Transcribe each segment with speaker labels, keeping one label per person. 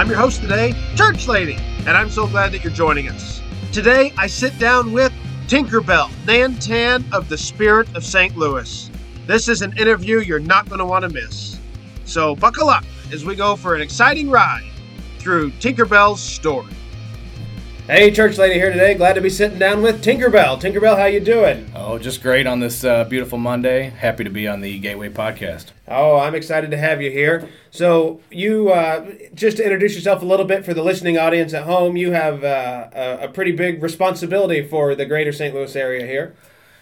Speaker 1: I'm your host today, Church Lady, and I'm so glad that you're joining us. Today, I sit down with Tinkerbell, Nan-Tan of the Spirit of St. Louis. This is an interview you're not going to want to miss. So buckle up as we go for an exciting ride through Tinkerbell's story.
Speaker 2: Hey, church lady here today. Glad to be sitting down with Tinkerbell. Tinkerbell, how you doing?
Speaker 3: Oh, just great on this uh, beautiful Monday. Happy to be on the Gateway podcast.
Speaker 2: Oh, I'm excited to have you here. So, you uh, just to introduce yourself a little bit for the listening audience at home, you have uh, a, a pretty big responsibility for the greater St. Louis area here.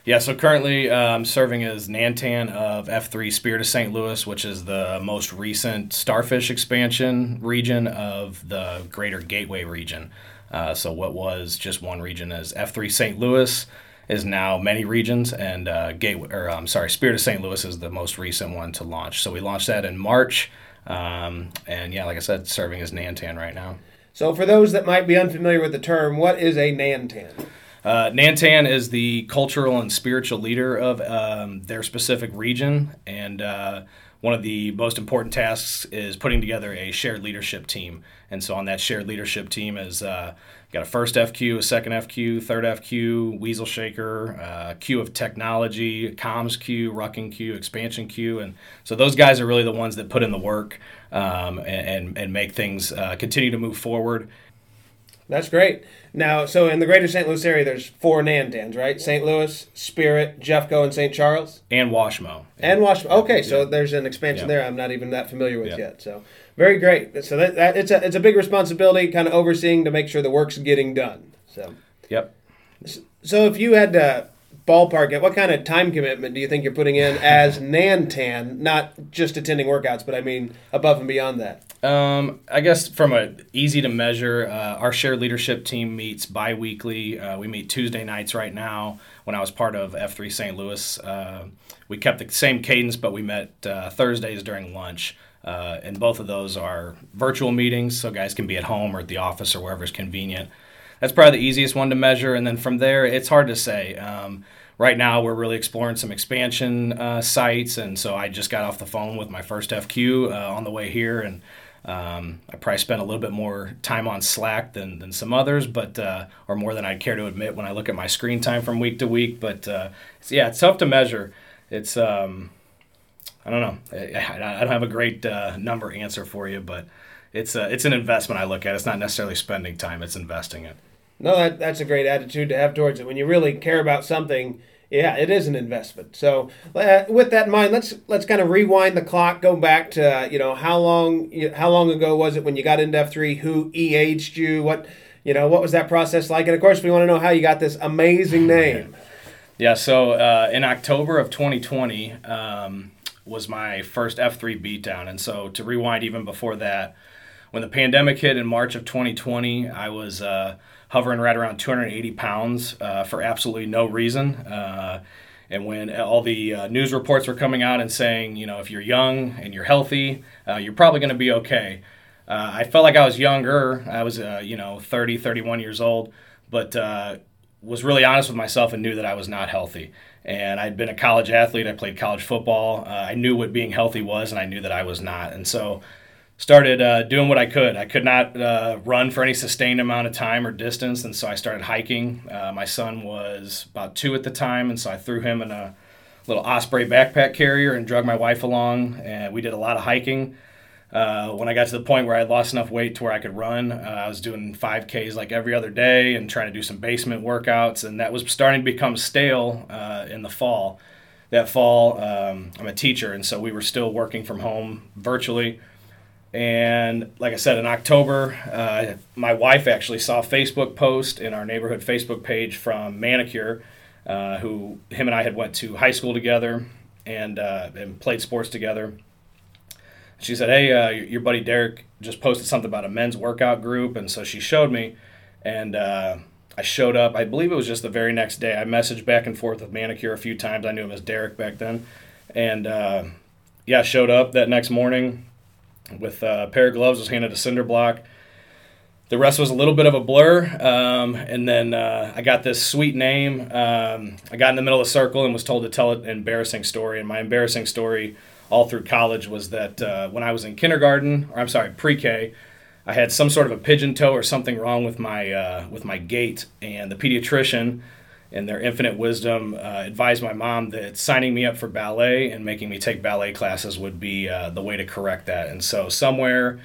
Speaker 3: Yeah, so currently uh, I'm serving as Nan-Tan of F3 Spirit of St. Louis, which is the most recent starfish expansion region of the greater Gateway region. Uh, so what was just one region as F3 St. Louis is now many regions, and uh, Gateway, or I'm sorry, Spirit of St. Louis is the most recent one to launch. So we launched that in March, um, and yeah, like I said, serving as Nan-Tan right now.
Speaker 2: So for those that might be unfamiliar with the term, what is a Nan-Tan?
Speaker 3: Uh, Nan-Tan is the cultural and spiritual leader of um, their specific region, and uh, one of the most important tasks is putting together a shared leadership team. And so on that shared leadership team is uh, got a first FQ, a second FQ, third FQ, Weasel Shaker, uh, Q of technology, comms Q, rucking Q, expansion Q, and so those guys are really the ones that put in the work um, and, and make things uh, continue to move forward.
Speaker 2: That's great. Now, so in the greater St. Louis area, there's four Nan-Tans, right? St. Louis, Spirit, Jeffco, and St. Charles?
Speaker 3: And Washmo.
Speaker 2: And Washmo. Okay, so there's an expansion
Speaker 3: Yeah.
Speaker 2: there I'm not even that familiar with
Speaker 3: Yeah.
Speaker 2: yet. So very great. So that, that it's a it's a big responsibility, kind of overseeing to make sure the work's getting done. So
Speaker 3: Yep.
Speaker 2: so if you had to ballpark what kind of time commitment do you think you're putting in as Nan-Tan, not just attending workouts, but I mean above and beyond that?
Speaker 3: Um, I guess from a easy to measure, uh, our shared leadership team meets bi-weekly. Uh, we meet Tuesday nights right now. When I was part of F3 St. Louis, uh, we kept the same cadence, but we met uh, Thursdays during lunch. Uh, and both of those are virtual meetings, so guys can be at home or at the office or wherever is convenient. That's probably the easiest one to measure. And then from there, it's hard to say. Um, right now, we're really exploring some expansion uh, sites, and so I just got off the phone with my first FQ uh, on the way here, and um, I probably spent a little bit more time on Slack than, than some others, but uh, or more than I'd care to admit when I look at my screen time from week to week. But uh, it's, yeah, it's tough to measure. It's um, I don't know. I, I don't have a great uh, number answer for you, but it's uh, it's an investment I look at. It's not necessarily spending time; it's investing it.
Speaker 2: No, that, that's a great attitude to have towards it. When you really care about something, yeah, it is an investment. So, uh, with that in mind, let's let's kind of rewind the clock, go back to uh, you know how long how long ago was it when you got into F three? Who EH'd you? What you know? What was that process like? And of course, we want to know how you got this amazing name.
Speaker 3: Yeah, so uh, in October of 2020 um, was my first F3 beatdown. And so to rewind even before that, when the pandemic hit in March of 2020, I was uh, hovering right around 280 pounds uh, for absolutely no reason. Uh, and when all the uh, news reports were coming out and saying, you know, if you're young and you're healthy, uh, you're probably going to be okay. Uh, I felt like I was younger. I was, you know, 30, 31 years old, but was really honest with myself and knew that I was not healthy. And I'd been a college athlete. I played college football. I knew what being healthy was, and I knew that I was not. And so started uh, doing what I could. I could not uh, run for any sustained amount of time or distance, and so I started hiking. Uh, my son was about two at the time, and so I threw him in a little Osprey backpack carrier and drug my wife along, and we did a lot of hiking. Uh, when I got to the point where I lost enough weight to where I could run, uh, I was doing 5Ks like every other day and trying to do some basement workouts, and that was starting to become stale uh, in the fall. That fall, um, I'm a teacher, and so we were still working from home virtually. And like I said, in October, uh, my wife actually saw a Facebook post in our neighborhood Facebook page from Manicure, uh, who him and I had went to high school together and uh, and played sports together. She said, "Hey, uh, your buddy Derek just posted something about a men's workout group," and so she showed me, and uh, I showed up. I believe it was just the very next day. I messaged back and forth with Manicure a few times. I knew him as Derek back then, and uh, yeah, showed up that next morning with a pair of gloves. Was handed a cinder block. The rest was a little bit of a blur, um, and then uh, I got this sweet name. Um, I got in the middle of the circle and was told to tell an embarrassing story, and my embarrassing story all through college was that uh, when I was in kindergarten, or I'm sorry, pre-K, I had some sort of a pigeon toe or something wrong with my uh, with my gait, and the pediatrician, in their infinite wisdom, uh, advised my mom that signing me up for ballet and making me take ballet classes would be uh, the way to correct that. And so somewhere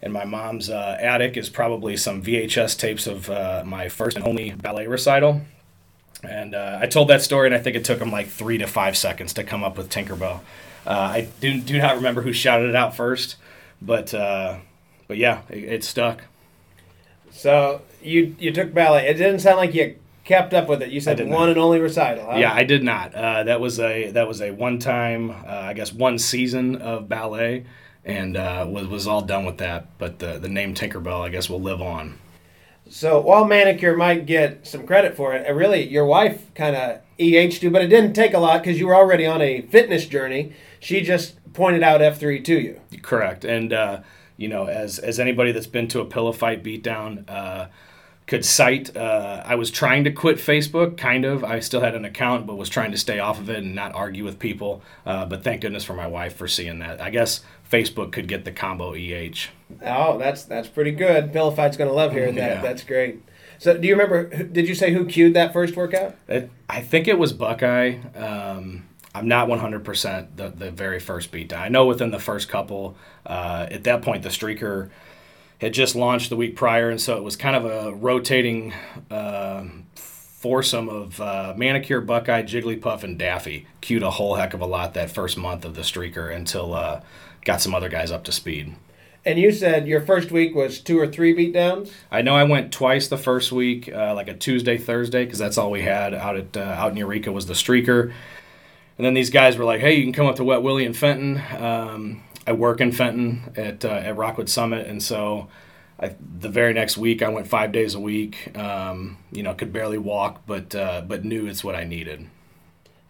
Speaker 3: in my mom's uh, attic is probably some VHS tapes of uh, my first and only ballet recital. And uh, I told that story, and I think it took them like three to five seconds to come up with Tinkerbell. Uh, I do, do not remember who shouted it out first, but but yeah, it, it, stuck.
Speaker 2: So you you took ballet. It didn't sound like you kept up with it. You said one not. and only recital.
Speaker 3: Huh? Yeah, I did not. Uh, that was a that was a one time, I guess, one season of ballet and uh, was was all done with that. But the the name Tinkerbell, I guess, will live on.
Speaker 2: So while manicure might get some credit for it, really your wife kind of EH'd you, but it didn't take a lot because you were already on a fitness journey. She just pointed out F three to you.
Speaker 3: Correct, and uh, you know, as as anybody that's been to a pillow fight beatdown. Could cite. Uh, I was trying to quit Facebook, kind of. I still had an account, but was trying to stay off of it and not argue with people. Uh, but thank goodness for my wife for seeing that. I guess Facebook could get the combo EH.
Speaker 2: Oh, that's that's pretty good. Pillow Fight's going to love hearing that. Yeah. That's great. So, do you remember? Did you say who cued that first workout?
Speaker 3: It, I think it was Buckeye. Um, I'm not 100% the, the very first beat down. I know within the first couple, uh, at that point, the streaker had just launched the week prior, and so it was kind of a rotating uh, foursome of uh, Manicure, Buckeye, Jigglypuff, and Daffy. Cued a whole heck of a lot that first month of the streaker until uh, got some other guys up to speed.
Speaker 2: And you said your first week was two or three beatdowns.
Speaker 3: I know I went twice the first week, uh, like a Tuesday, Thursday, because that's all we had out at uh, out in Eureka was the streaker. And then these guys were like, "Hey, you can come up to Wet Willie and Fenton." Um, I work in Fenton at uh, at Rockwood Summit, and so I, the very next week I went five days a week. Um, you know, could barely walk, but uh, but knew it's what I needed.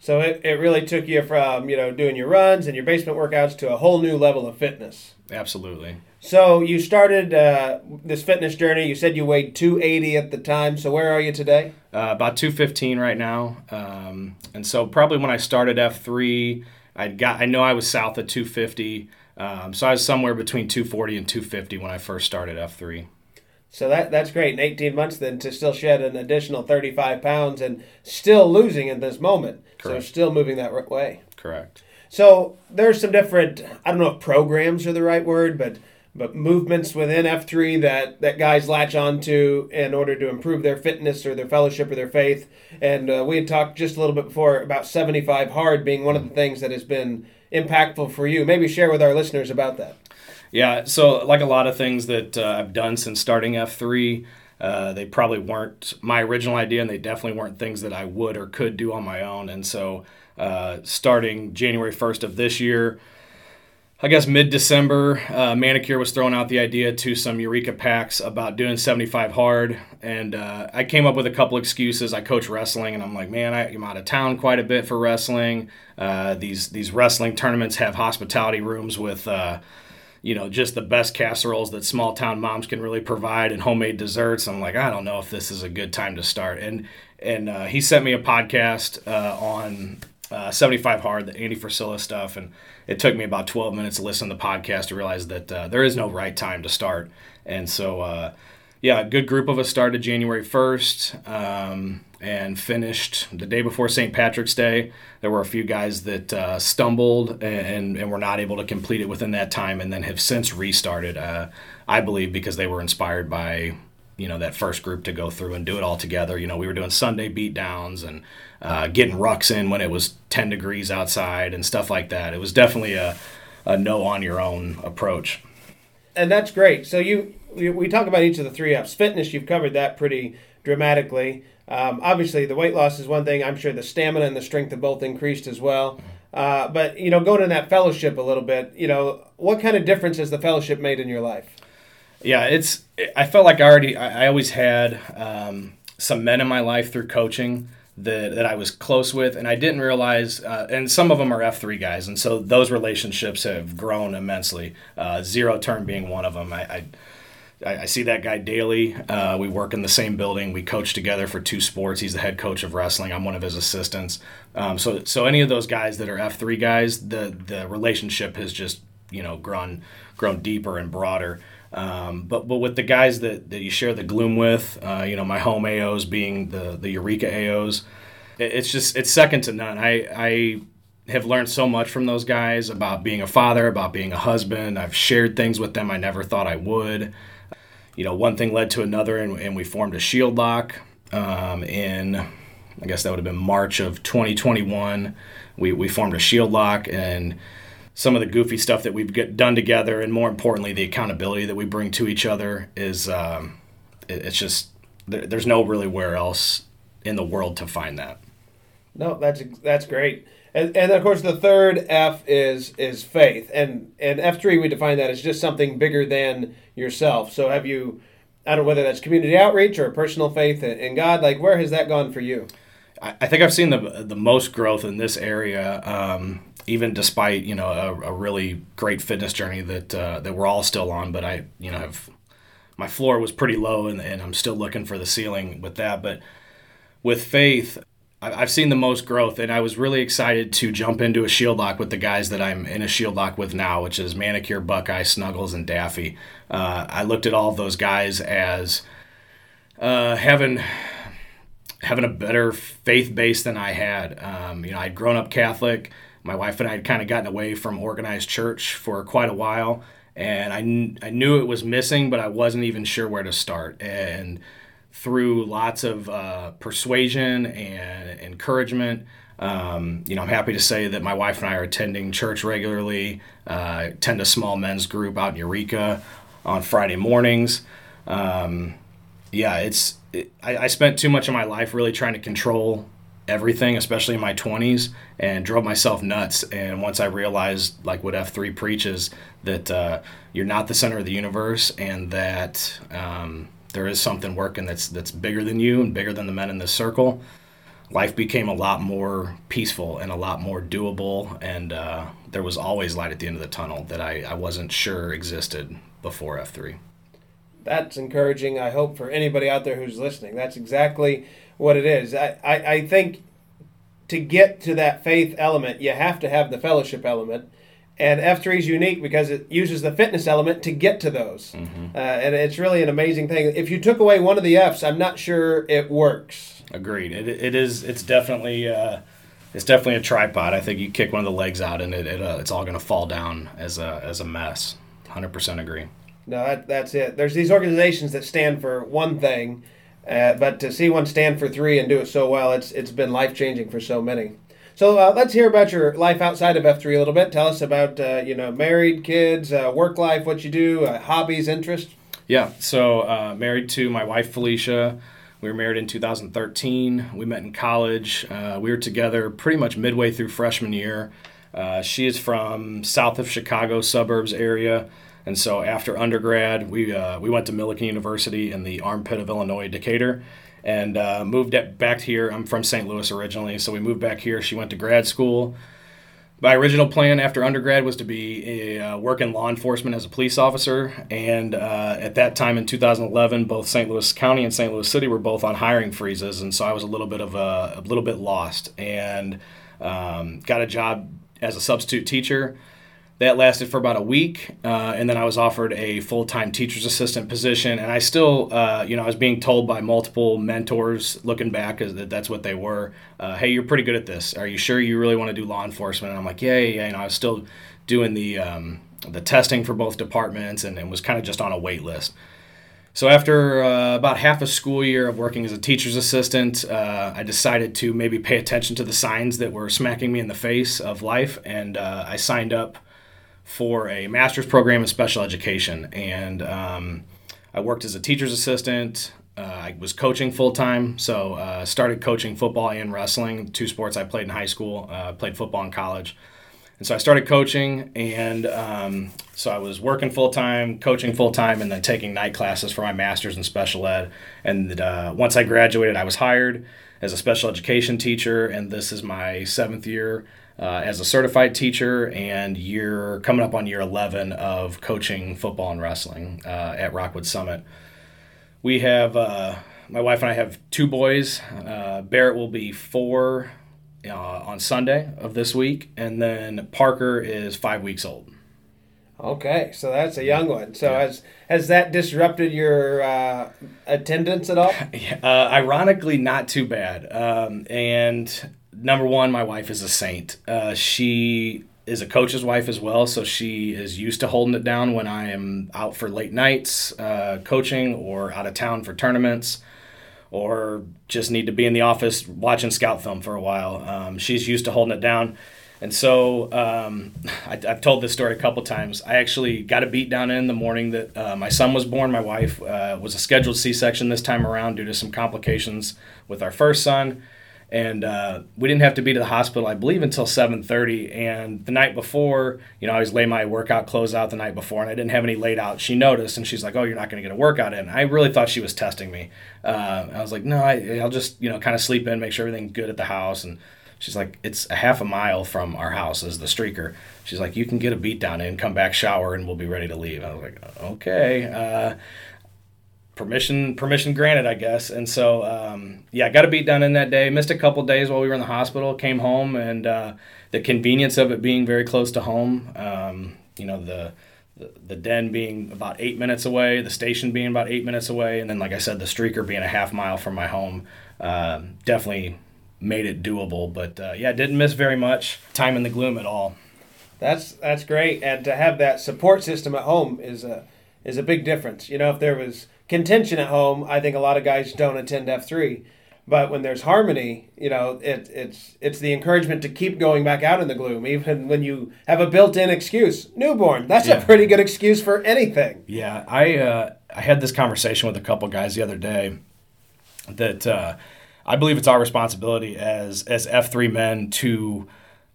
Speaker 2: So it, it really took you from, you know, doing your runs and your basement workouts to a whole new level of fitness.
Speaker 3: Absolutely.
Speaker 2: So you started uh, this fitness journey. You said you weighed 280 at the time. So where are you today?
Speaker 3: Uh, about 215 right now. Um, and so probably when I started F3, I got I know I was south of 250. Um, so I was somewhere between 240 and 250 when I first started F3.
Speaker 2: So that that's great. In 18 months, then to still shed an additional 35 pounds and still losing at this moment. Correct. So still moving that way.
Speaker 3: Correct.
Speaker 2: So there's some different. I don't know if programs are the right word, but but movements within F3 that, that guys latch onto in order to improve their fitness or their fellowship or their faith. And uh, we had talked just a little bit before about 75 hard being one of the things that has been impactful for you. Maybe share with our listeners about that.
Speaker 3: Yeah, so like a lot of things that uh, I've done since starting F3, uh, they probably weren't my original idea, and they definitely weren't things that I would or could do on my own. And so, uh, starting January 1st of this year, I guess mid December, uh, Manicure was throwing out the idea to some Eureka packs about doing 75 hard. And uh, I came up with a couple excuses. I coach wrestling, and I'm like, man, I, am out of town quite a bit for wrestling. Uh, these, these wrestling tournaments have hospitality rooms with uh, you know, just the best casseroles that small town moms can really provide and homemade desserts. I'm like, I don't know if this is a good time to start. And and uh, he sent me a podcast uh, on uh, 75 Hard, the Andy Frisella stuff, and it took me about 12 minutes to listen to the podcast to realize that uh, there is no right time to start. And so, uh, yeah, a good group of us started January 1st. Um, and finished the day before St. Patrick's Day. There were a few guys that uh, stumbled and, and were not able to complete it within that time, and then have since restarted. Uh, I believe because they were inspired by you know that first group to go through and do it all together. You know, we were doing Sunday beat downs and uh, getting rucks in when it was 10 degrees outside and stuff like that. It was definitely a, a no on your own approach.
Speaker 2: And that's great. So you we talk about each of the three F's. Fitness, you've covered that pretty dramatically. Um, obviously, the weight loss is one thing. I'm sure the stamina and the strength have both increased as well. Uh, but you know, going in that fellowship a little bit, you know, what kind of difference has the fellowship made in your life?
Speaker 3: Yeah, it's. I felt like I already. I, always had um, some men in my life through coaching that, that I was close with, and I didn't realize. Uh, and some of them are F three guys, and so those relationships have grown immensely. Uh, Zero turn being one of them. I, I I, see that guy daily. Uh, we work in the same building. We coach together for two sports. He's the head coach of wrestling. I'm one of his assistants. Um, so so any of those guys that are F three guys, the the relationship has just you know grown grown deeper and broader. Um, but but with the guys that, that you share the gloom with, uh, you know, my home AOs being the the Eureka AOs, it, it's just it's second to none. I I have learned so much from those guys about being a father, about being a husband. I've shared things with them I never thought I would. You know, one thing led to another, and, and we formed a shield lock um, in, I guess that would have been March of 2021. We, we formed a shield lock, and some of the goofy stuff that we've get done together, and more importantly, the accountability that we bring to each other is, um, it, it's just, there, there's no really where else in the world to find that.
Speaker 2: No, that's that's great. And, and of course, the third F is is faith, and and F three we define that as just something bigger than yourself. So have you? I don't know whether that's community outreach or personal faith in God. Like, where has that gone for you?
Speaker 3: I think I've seen the the most growth in this area, um, even despite you know a, a, really great fitness journey that uh, that we're all still on. But I you know have my floor was pretty low, and, and I'm still looking for the ceiling with that. But with faith, I've seen the most growth, and I was really excited to jump into a shield lock with the guys that I'm in a shield lock with now, which is Manicure, Buckeye, Snuggles, and Daffy. Uh, I looked at all of those guys as uh, having having a better faith base than I had. Um, you know, I'd grown up Catholic. My wife and I had kind of gotten away from organized church for quite a while, and I, kn- I knew it was missing, but I wasn't even sure where to start. And through lots of uh, persuasion and encouragement. Um, you know, I'm happy to say that my wife and I are attending church regularly, uh, attend a small men's group out in Eureka on Friday mornings. Um, yeah, it's it, I, I spent too much of my life really trying to control everything, especially in my 20s, and drove myself nuts. And once I realized, like what F3 preaches, that uh, you're not the center of the universe and that um, there is something working that's that's bigger than you and bigger than the men in this circle, life became a lot more peaceful and a lot more doable. And uh, there was always light at the end of the tunnel that I, I wasn't sure existed before F3.
Speaker 2: That's encouraging, I hope, for anybody out there who's listening. That's exactly what it is. I, I, I think to get to that faith element, you have to have the fellowship element and F3 is unique because it uses the fitness element to get to those. Mm-hmm. Uh, and it's really an amazing thing. If you took away one of the F's, I'm not sure it works.
Speaker 3: Agreed. It, it is. It's definitely. Uh, it's definitely a tripod. I think you kick one of the legs out, and it, it uh, it's all going to fall down as a as a mess. Hundred percent agree.
Speaker 2: No, that, that's it. There's these organizations that stand for one thing, uh, but to see one stand for three and do it so well, it's it's been life changing for so many. So uh, let's hear about your life outside of F3 a little bit. Tell us about uh, you know married, kids, uh, work life, what you do, uh, hobbies, interests.
Speaker 3: Yeah, so uh, married to my wife Felicia. We were married in 2013. We met in college. We were together pretty much midway through freshman year. she is from south of Chicago suburbs area. And so after undergrad, we, we went to Millikin University in the armpit of Illinois, Decatur and uh, moved back here. I'm from St. Louis originally, so we moved back here. She went to grad school. My original plan after undergrad was to be a, uh, work in law enforcement as a police officer, and uh, at that time in 2011, both St. Louis County and St. Louis City were both on hiring freezes, and so I was a little bit of a, a little bit lost, and um, got a job as a substitute teacher that lasted for about a week, uh, and then I was offered a full time teacher's assistant position. And I still, uh, you know, I was being told by multiple mentors, looking back, that that's what they were. Uh, hey, you're pretty good at this. Are you sure you really want to do law enforcement? And I'm like, yeah, yeah. know, I was still doing the um, the testing for both departments, and, and was kind of just on a wait list. So after uh, about half a school year of working as a teacher's assistant, uh, I decided to maybe pay attention to the signs that were smacking me in the face of life, and uh, I signed up for a master's program in special education. And um, I worked as a teacher's assistant. Uh, I was coaching full time, so uh, started coaching football and wrestling, two sports I played in high school. Uh, played football in college, and so I started coaching, and um, so I was working full time, coaching full time, and then taking night classes for my master's in special ed. And uh, once I graduated, I was hired as a special education teacher, and this is my seventh year uh, as a certified teacher, and you're coming up on year 11 of coaching football and wrestling uh, at Rockwood Summit. We have uh, my wife and I have two boys. Uh, Barrett will be four uh, on Sunday of this week, and then Parker is five weeks old.
Speaker 2: Okay, so that's a young one. So yeah. has has that disrupted your uh, attendance at all?
Speaker 3: Uh, ironically, not too bad. Um, and number one, my wife is a saint. Uh, she is a coach's wife as well, so she is used to holding it down when I am out for late nights uh, coaching or out of town for tournaments or just need to be in the office watching scout film for a while. Um, she's used to holding it down. And so um, I, have told this story a couple times. I actually got a beat down in the morning that uh, my son was born. My wife uh, was a scheduled C section this time around due to some complications with our first son and uh, we didn't have to be to the hospital i believe until 7.30 and the night before you know i always lay my workout clothes out the night before and i didn't have any laid out. She noticed and she's like oh you're not going to get a workout in. I really thought she was testing me. Uh, i was like no I, i'll just you know kind of sleep in make sure everything's good at the house. And she's like it's a half a mile from our house is the streaker. She's like you can get a beat down in come back shower and we'll be ready to leave. I was like okay uh, permission permission granted, I guess. And so um, yeah, got a beat down in that day. Missed a couple days while we were in the hospital. Came home and uh, the convenience of it being very close to home. Um, you know the, the. The den being about eight minutes away, the station being about eight minutes away, and then, like I said, the streaker being a half mile from my home, uh, definitely made it doable. But uh, yeah, didn't miss very much time in the gloom at all.
Speaker 2: That's that's great, and to have that support system at home is a is a big difference. You know, if there was contention at home, I think a lot of guys don't attend F three. But when there's harmony, you know, it, it's it's the encouragement to keep going back out in the gloom, even when you have a built-in excuse. Newborn, that's yeah. a pretty good excuse for anything.
Speaker 3: Yeah, I uh, I had this conversation with a couple guys the other day that uh, I believe it's our responsibility as as F three men to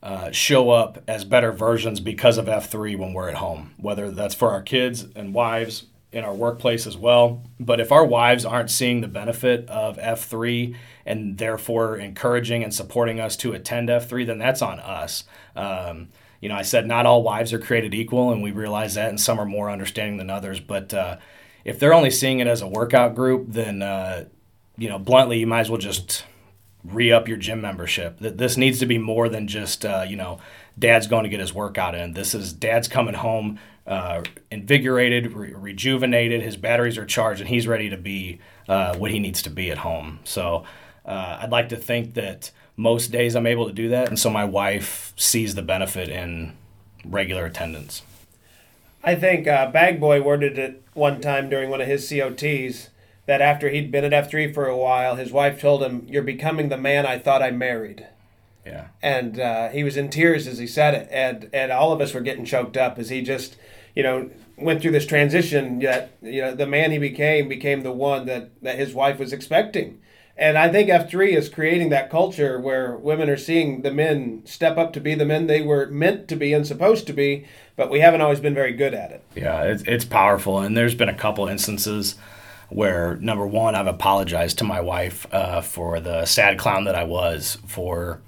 Speaker 3: uh, show up as better versions because of F three when we're at home, whether that's for our kids and wives in our workplace as well. But if our wives aren't seeing the benefit of F3 and therefore encouraging and supporting us to attend F3, then that's on us. Um, you know, I said not all wives are created equal, and we realize that, and some are more understanding than others. But uh, if they're only seeing it as a workout group, then, uh, you know, bluntly, you might as well just re up your gym membership. This needs to be more than just, uh, you know, dad's going to get his workout in. This is dad's coming home uh, invigorated, re- rejuvenated. His batteries are charged, and he's ready to be uh, what he needs to be at home. So uh, I'd like to think that most days I'm able to do that, and so my wife sees the benefit in regular attendance.
Speaker 2: I think uh, Bag Boy worded it one time during one of his COTs that after he'd been at F3 for a while, his wife told him, You're becoming the man I thought I married.
Speaker 3: Yeah.
Speaker 2: And uh, he was in tears as he said it. And, and all of us were getting choked up as he just you know, went through this transition that you know the man he became became the one that that his wife was expecting. And I think F3 is creating that culture where women are seeing the men step up to be the men they were meant to be and supposed to be, but we haven't always been very good at it.
Speaker 3: Yeah, it's, it's powerful. And there's been a couple instances where, number one, I've apologized to my wife uh, for the sad clown that I was for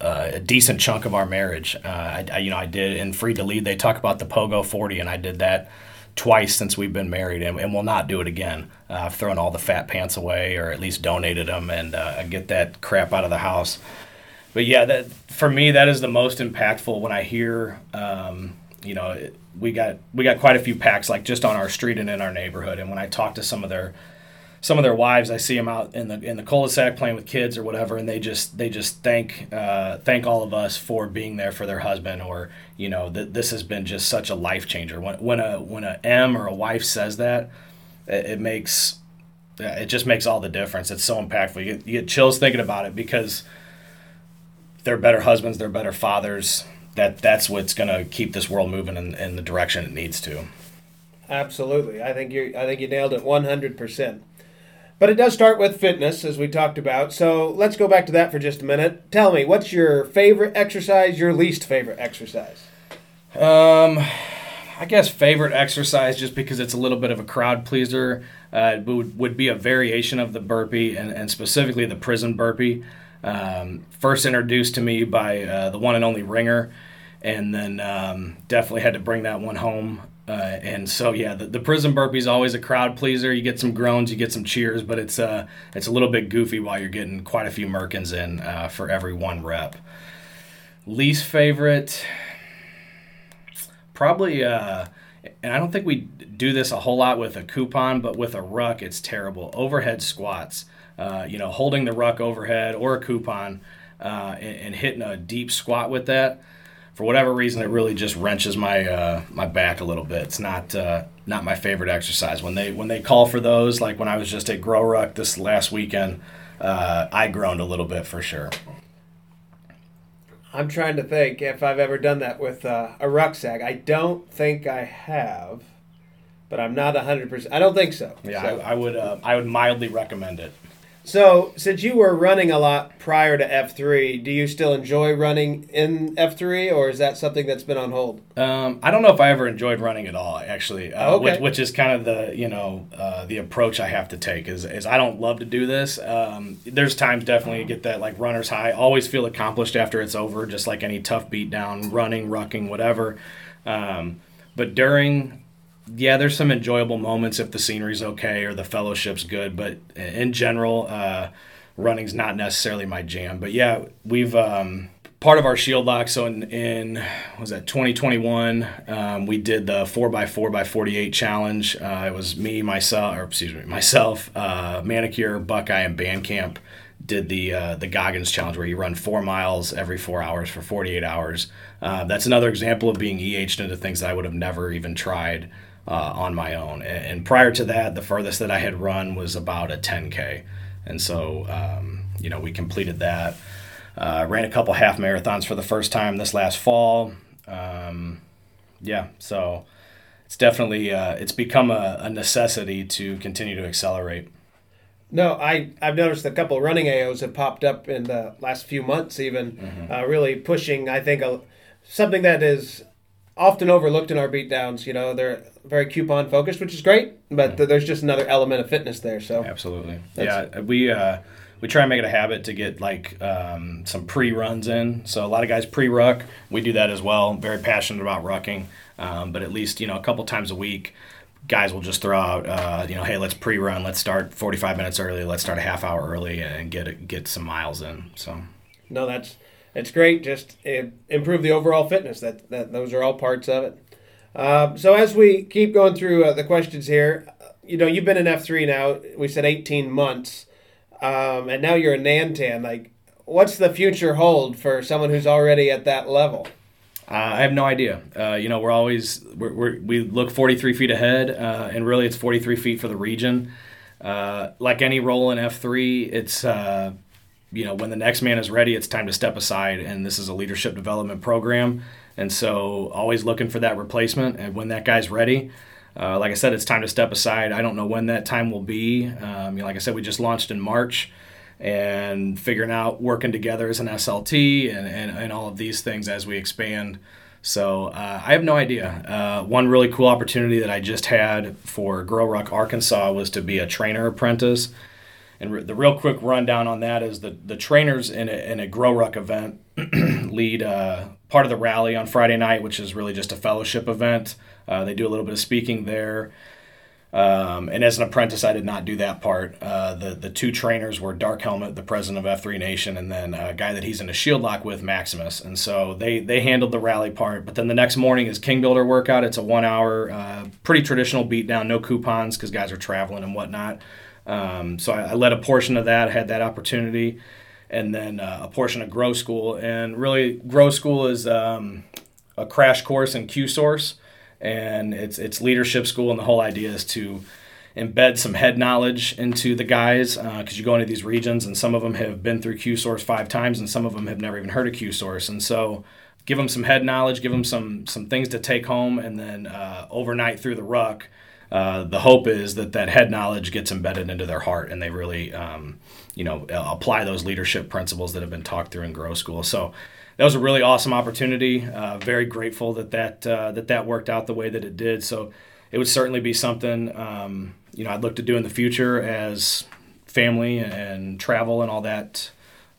Speaker 3: uh, a decent chunk of our marriage. Uh, I, I, you know, I did in Freed to Lead. They talk about the Pogo 40, and I did that twice since we've been married, and, and will not do it again. Uh, I've thrown all the fat pants away, or at least donated them, and uh, get that crap out of the house. But yeah, that for me, that is the most impactful when I hear. Um, you know, we got we got quite a few packs like just on our street and in our neighborhood, and when I talk to some of their some of their wives, I see them out in the in the cul-de-sac playing with kids or whatever, and they just they just thank uh, thank all of us for being there for their husband, or you know that this has been just such a life changer. When when a when a M or a wife says that, it, it makes it just makes all the difference. It's so impactful. You get, you get chills thinking about it because they're better husbands, they're better fathers. That that's what's gonna keep this world moving in, in the direction it needs to.
Speaker 2: Absolutely, I think you I think you nailed it one hundred percent. But it does start with fitness, as we talked about. So let's go back to that for just a minute. Tell me, what's your favorite exercise, your least favorite exercise?
Speaker 3: Um, I guess favorite exercise, just because it's a little bit of a crowd pleaser, uh, would, would be a variation of the burpee and, and specifically the prison burpee. Um, first introduced to me by uh, the one and only Ringer, and then um, definitely had to bring that one home. Uh, and so yeah, the, the prison burpee is always a crowd pleaser. You get some groans, you get some cheers, but it's uh it's a little bit goofy while you're getting quite a few merkins in uh, for every one rep. Least favorite, probably. Uh, and I don't think we do this a whole lot with a coupon, but with a ruck, it's terrible. Overhead squats, uh, you know, holding the ruck overhead or a coupon uh, and, and, hitting a deep squat with that. For whatever reason, it really just wrenches my uh, my back a little bit. It's not uh, not my favorite exercise. When they when they call for those, like when I was just at Grow Ruck this last weekend, uh, I groaned a little bit for sure.
Speaker 2: I'm trying to think if I've ever done that with uh, a rucksack. I don't think I have, but I'm not 100%. I don't think so.
Speaker 3: Yeah,
Speaker 2: so.
Speaker 3: I, I, would uh, I would mildly recommend it.
Speaker 2: So, since you were running a lot prior to F3, do you still enjoy running in F3, or is that something that's been on hold?
Speaker 3: Um, I don't know if I ever enjoyed running at all, actually. Uh, okay. which, which, is kind of the you know uh, the approach I have to take is, is I don't love to do this. Um, there's times definitely you get that like runner's high. Always feel accomplished after it's over, just like any tough beat down, running, rucking, whatever. Um, but during yeah, there's some enjoyable moments if the scenery's okay or the fellowship's good, but in general, uh, running's not necessarily my jam. But yeah, we've um, part of our shield lock. So in, in was that 2021, um, we did the four x four x 48 challenge. Uh, it was me, myself, or excuse me, myself, uh, manicure, Buckeye, and Bandcamp did the uh, the Goggins challenge where you run four miles every four hours for 48 hours. Uh, that's another example of being EH'd into things that I would have never even tried uh, on my own. And, prior to that, the furthest that I had run was about a 10K. And so, um, you know, we completed that. Uh, ran a couple half marathons for the first time this last fall. Um, yeah, so it's definitely uh, it's become a, a, necessity to continue to accelerate.
Speaker 2: No, I I've noticed a couple running AOs have popped up in the last few months, even mm-hmm. uh, really pushing. I think a, something that is often overlooked in our beatdowns. You know, they're very coupon focused, which is great, but th- there's just another element of fitness there. So
Speaker 3: absolutely, yeah. We uh, we try and make it a habit to get like um, some pre runs in. So a lot of guys pre ruck. We do that as well. Very passionate about rucking, um, but at least you know a couple times a week. Guys will just throw out, uh, you know, hey, let's pre-run. Let's start 45 minutes early. Let's start a half hour early and get get some miles in. So,
Speaker 2: no, that's it's great. Just uh, improve the overall fitness. That, that those are all parts of it. Uh, so as we keep going through uh, the questions here, you know, you've been in F three now. We said eighteen months, um, and now you're a Nantan. Like, what's the future hold for someone who's already at that level?
Speaker 3: Uh, I have no idea. Uh, you know, we're always we're, we're, we look 43 feet ahead, uh, and really it's 43 feet for the region. Uh, like any role in F3, it's uh, you know, when the next man is ready, it's time to step aside. And this is a leadership development program. And so always looking for that replacement. And when that guy's ready, uh, like I said, it's time to step aside. I don't know when that time will be. Um, you know, like I said, we just launched in March and figuring out working together as an SLT and, and, and all of these things as we expand. So uh, I have no idea. Uh, one really cool opportunity that I just had for Grow Ruck, Arkansas was to be a trainer apprentice. And re- the real quick rundown on that is the, the trainers in a, in a Grow Ruck event lead uh, part of the rally on Friday night, which is really just a fellowship event. Uh, they do a little bit of speaking there. Um, and as an apprentice, I did not do that part. Uh, the the two trainers were Dark Helmet, the president of F3 Nation, and then a guy that he's in a shield lock with, Maximus. And so they they handled the rally part. But then the next morning is King Builder workout. It's a one hour, uh, pretty traditional beatdown, no coupons because guys are traveling and whatnot. Um, so I, I, led a portion of that, had that opportunity, and then uh, a portion of Grow School. And really, Grow School is um, a crash course in Q Source, and it's it's leadership school. And the whole idea is to embed some head knowledge into the guys because uh, you go into these regions, and some of them have been through Q Source five times, and some of them have never even heard of Q Source, and so give them some head knowledge, give them some some things to take home, and then uh, overnight through the ruck uh, the hope is that that head knowledge gets embedded into their heart and they really, um, you know, apply those leadership principles that have been talked through in Grow School. So that was a really awesome opportunity. Uh, very grateful that that uh, that that worked out the way that it did. So it would certainly be something um, you know I'd look to do in the future as family and travel and all that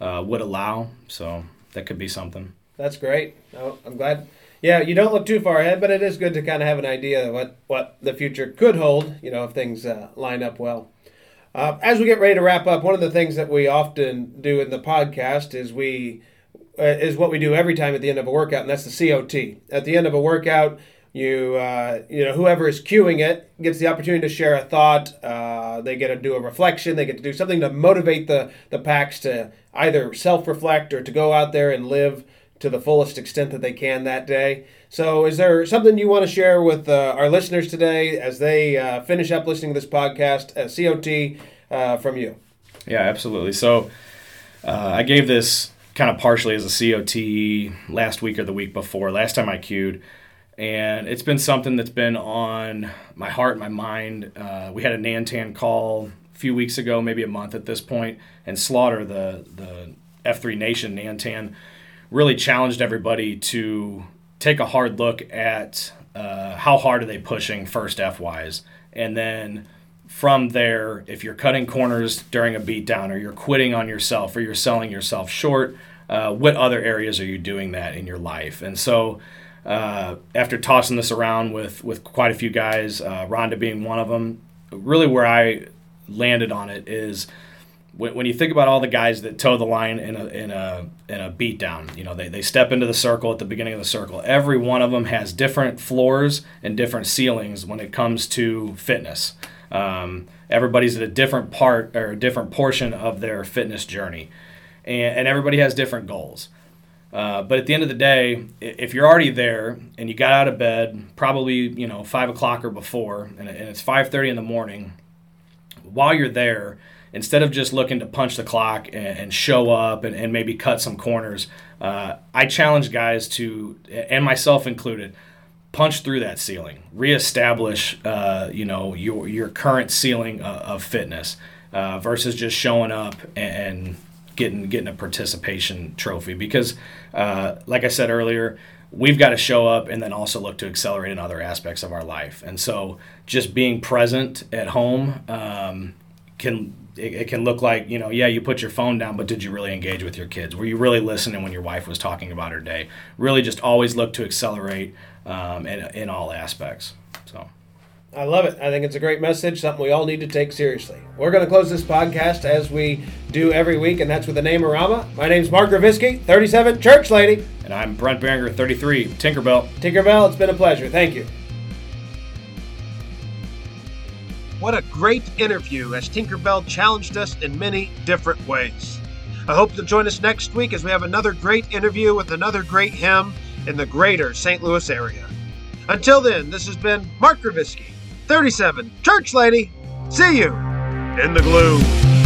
Speaker 3: uh, would allow. So that could be something.
Speaker 2: That's great. Oh, I'm glad. Yeah, you don't look too far ahead, but it is good to kind of have an idea of what, what the future could hold, you know, if things uh, line up well. Uh, as we get ready to wrap up, one of the things that we often do in the podcast is we uh, is what we do every time at the end of a workout, and that's the COT. At the end of a workout, you uh, you know whoever is cueing it gets the opportunity to share a thought. Uh, they get to do a reflection. They get to do something to motivate the the packs to either self reflect or to go out there and live to the fullest extent that they can that day. So, is there something you want to share with uh, our listeners today as they uh, finish up listening to this podcast, uh, COT, uh, from you?
Speaker 3: Yeah, absolutely. So, uh, I gave this kind of partially as a COT last week or the week before, last time I queued. And it's been something that's been on my heart, my mind. Uh, we had a Nantan call a few weeks ago, maybe a month at this point, and Slaughter, the, the F3 Nation Nantan, really challenged everybody to take a hard look at uh, how hard are they pushing first F wise, and then from there, if you're cutting corners during a beatdown, or you're quitting on yourself, or you're selling yourself short, uh, what other areas are you doing that in your life? And so, uh, after tossing this around with with quite a few guys, uh, Rhonda being one of them, really where I landed on it is when, when you think about all the guys that toe the line in a in a in a beatdown, you know they, they step into the circle at the beginning of the circle. Every one of them has different floors and different ceilings when it comes to fitness. Um, everybody's at a different part or a different portion of their fitness journey, and, and everybody has different goals. Uh, but at the end of the day, if you're already there and you got out of bed, probably you know five o'clock or before, and it's five thirty in the morning, while you're there, instead of just looking to punch the clock and, and show up and, and, maybe cut some corners, uh, I challenge guys to, and myself included, punch through that ceiling, reestablish, uh, you know, your your current ceiling of, fitness uh, versus just showing up and, getting getting a participation trophy. Because, uh, like I said earlier, we've got to show up and then also look to accelerate in other aspects of our life. And so, just being present at home um, can it, it, can look like you know yeah you put your phone down but did you really engage with your kids were you really listening when your wife was talking about her day really just always look to accelerate um, in, in all aspects so
Speaker 2: I love it. I think it's a great message, something we all need to take seriously. We're going to close this podcast as we do every week, and that's with the name Arama. My name's Mark Gravisky, 37, Church Lady.
Speaker 3: And I'm Brent Beringer, 33, Tinkerbell.
Speaker 2: Tinkerbell, it's been a pleasure. Thank you.
Speaker 1: What a great interview as Tinkerbell challenged us in many different ways. I hope you'll join us next week as we have another great interview with another great hymn in the greater St. Louis area. Until then, this has been Mark Gravisky, 37, Church Lady. See you in the glue.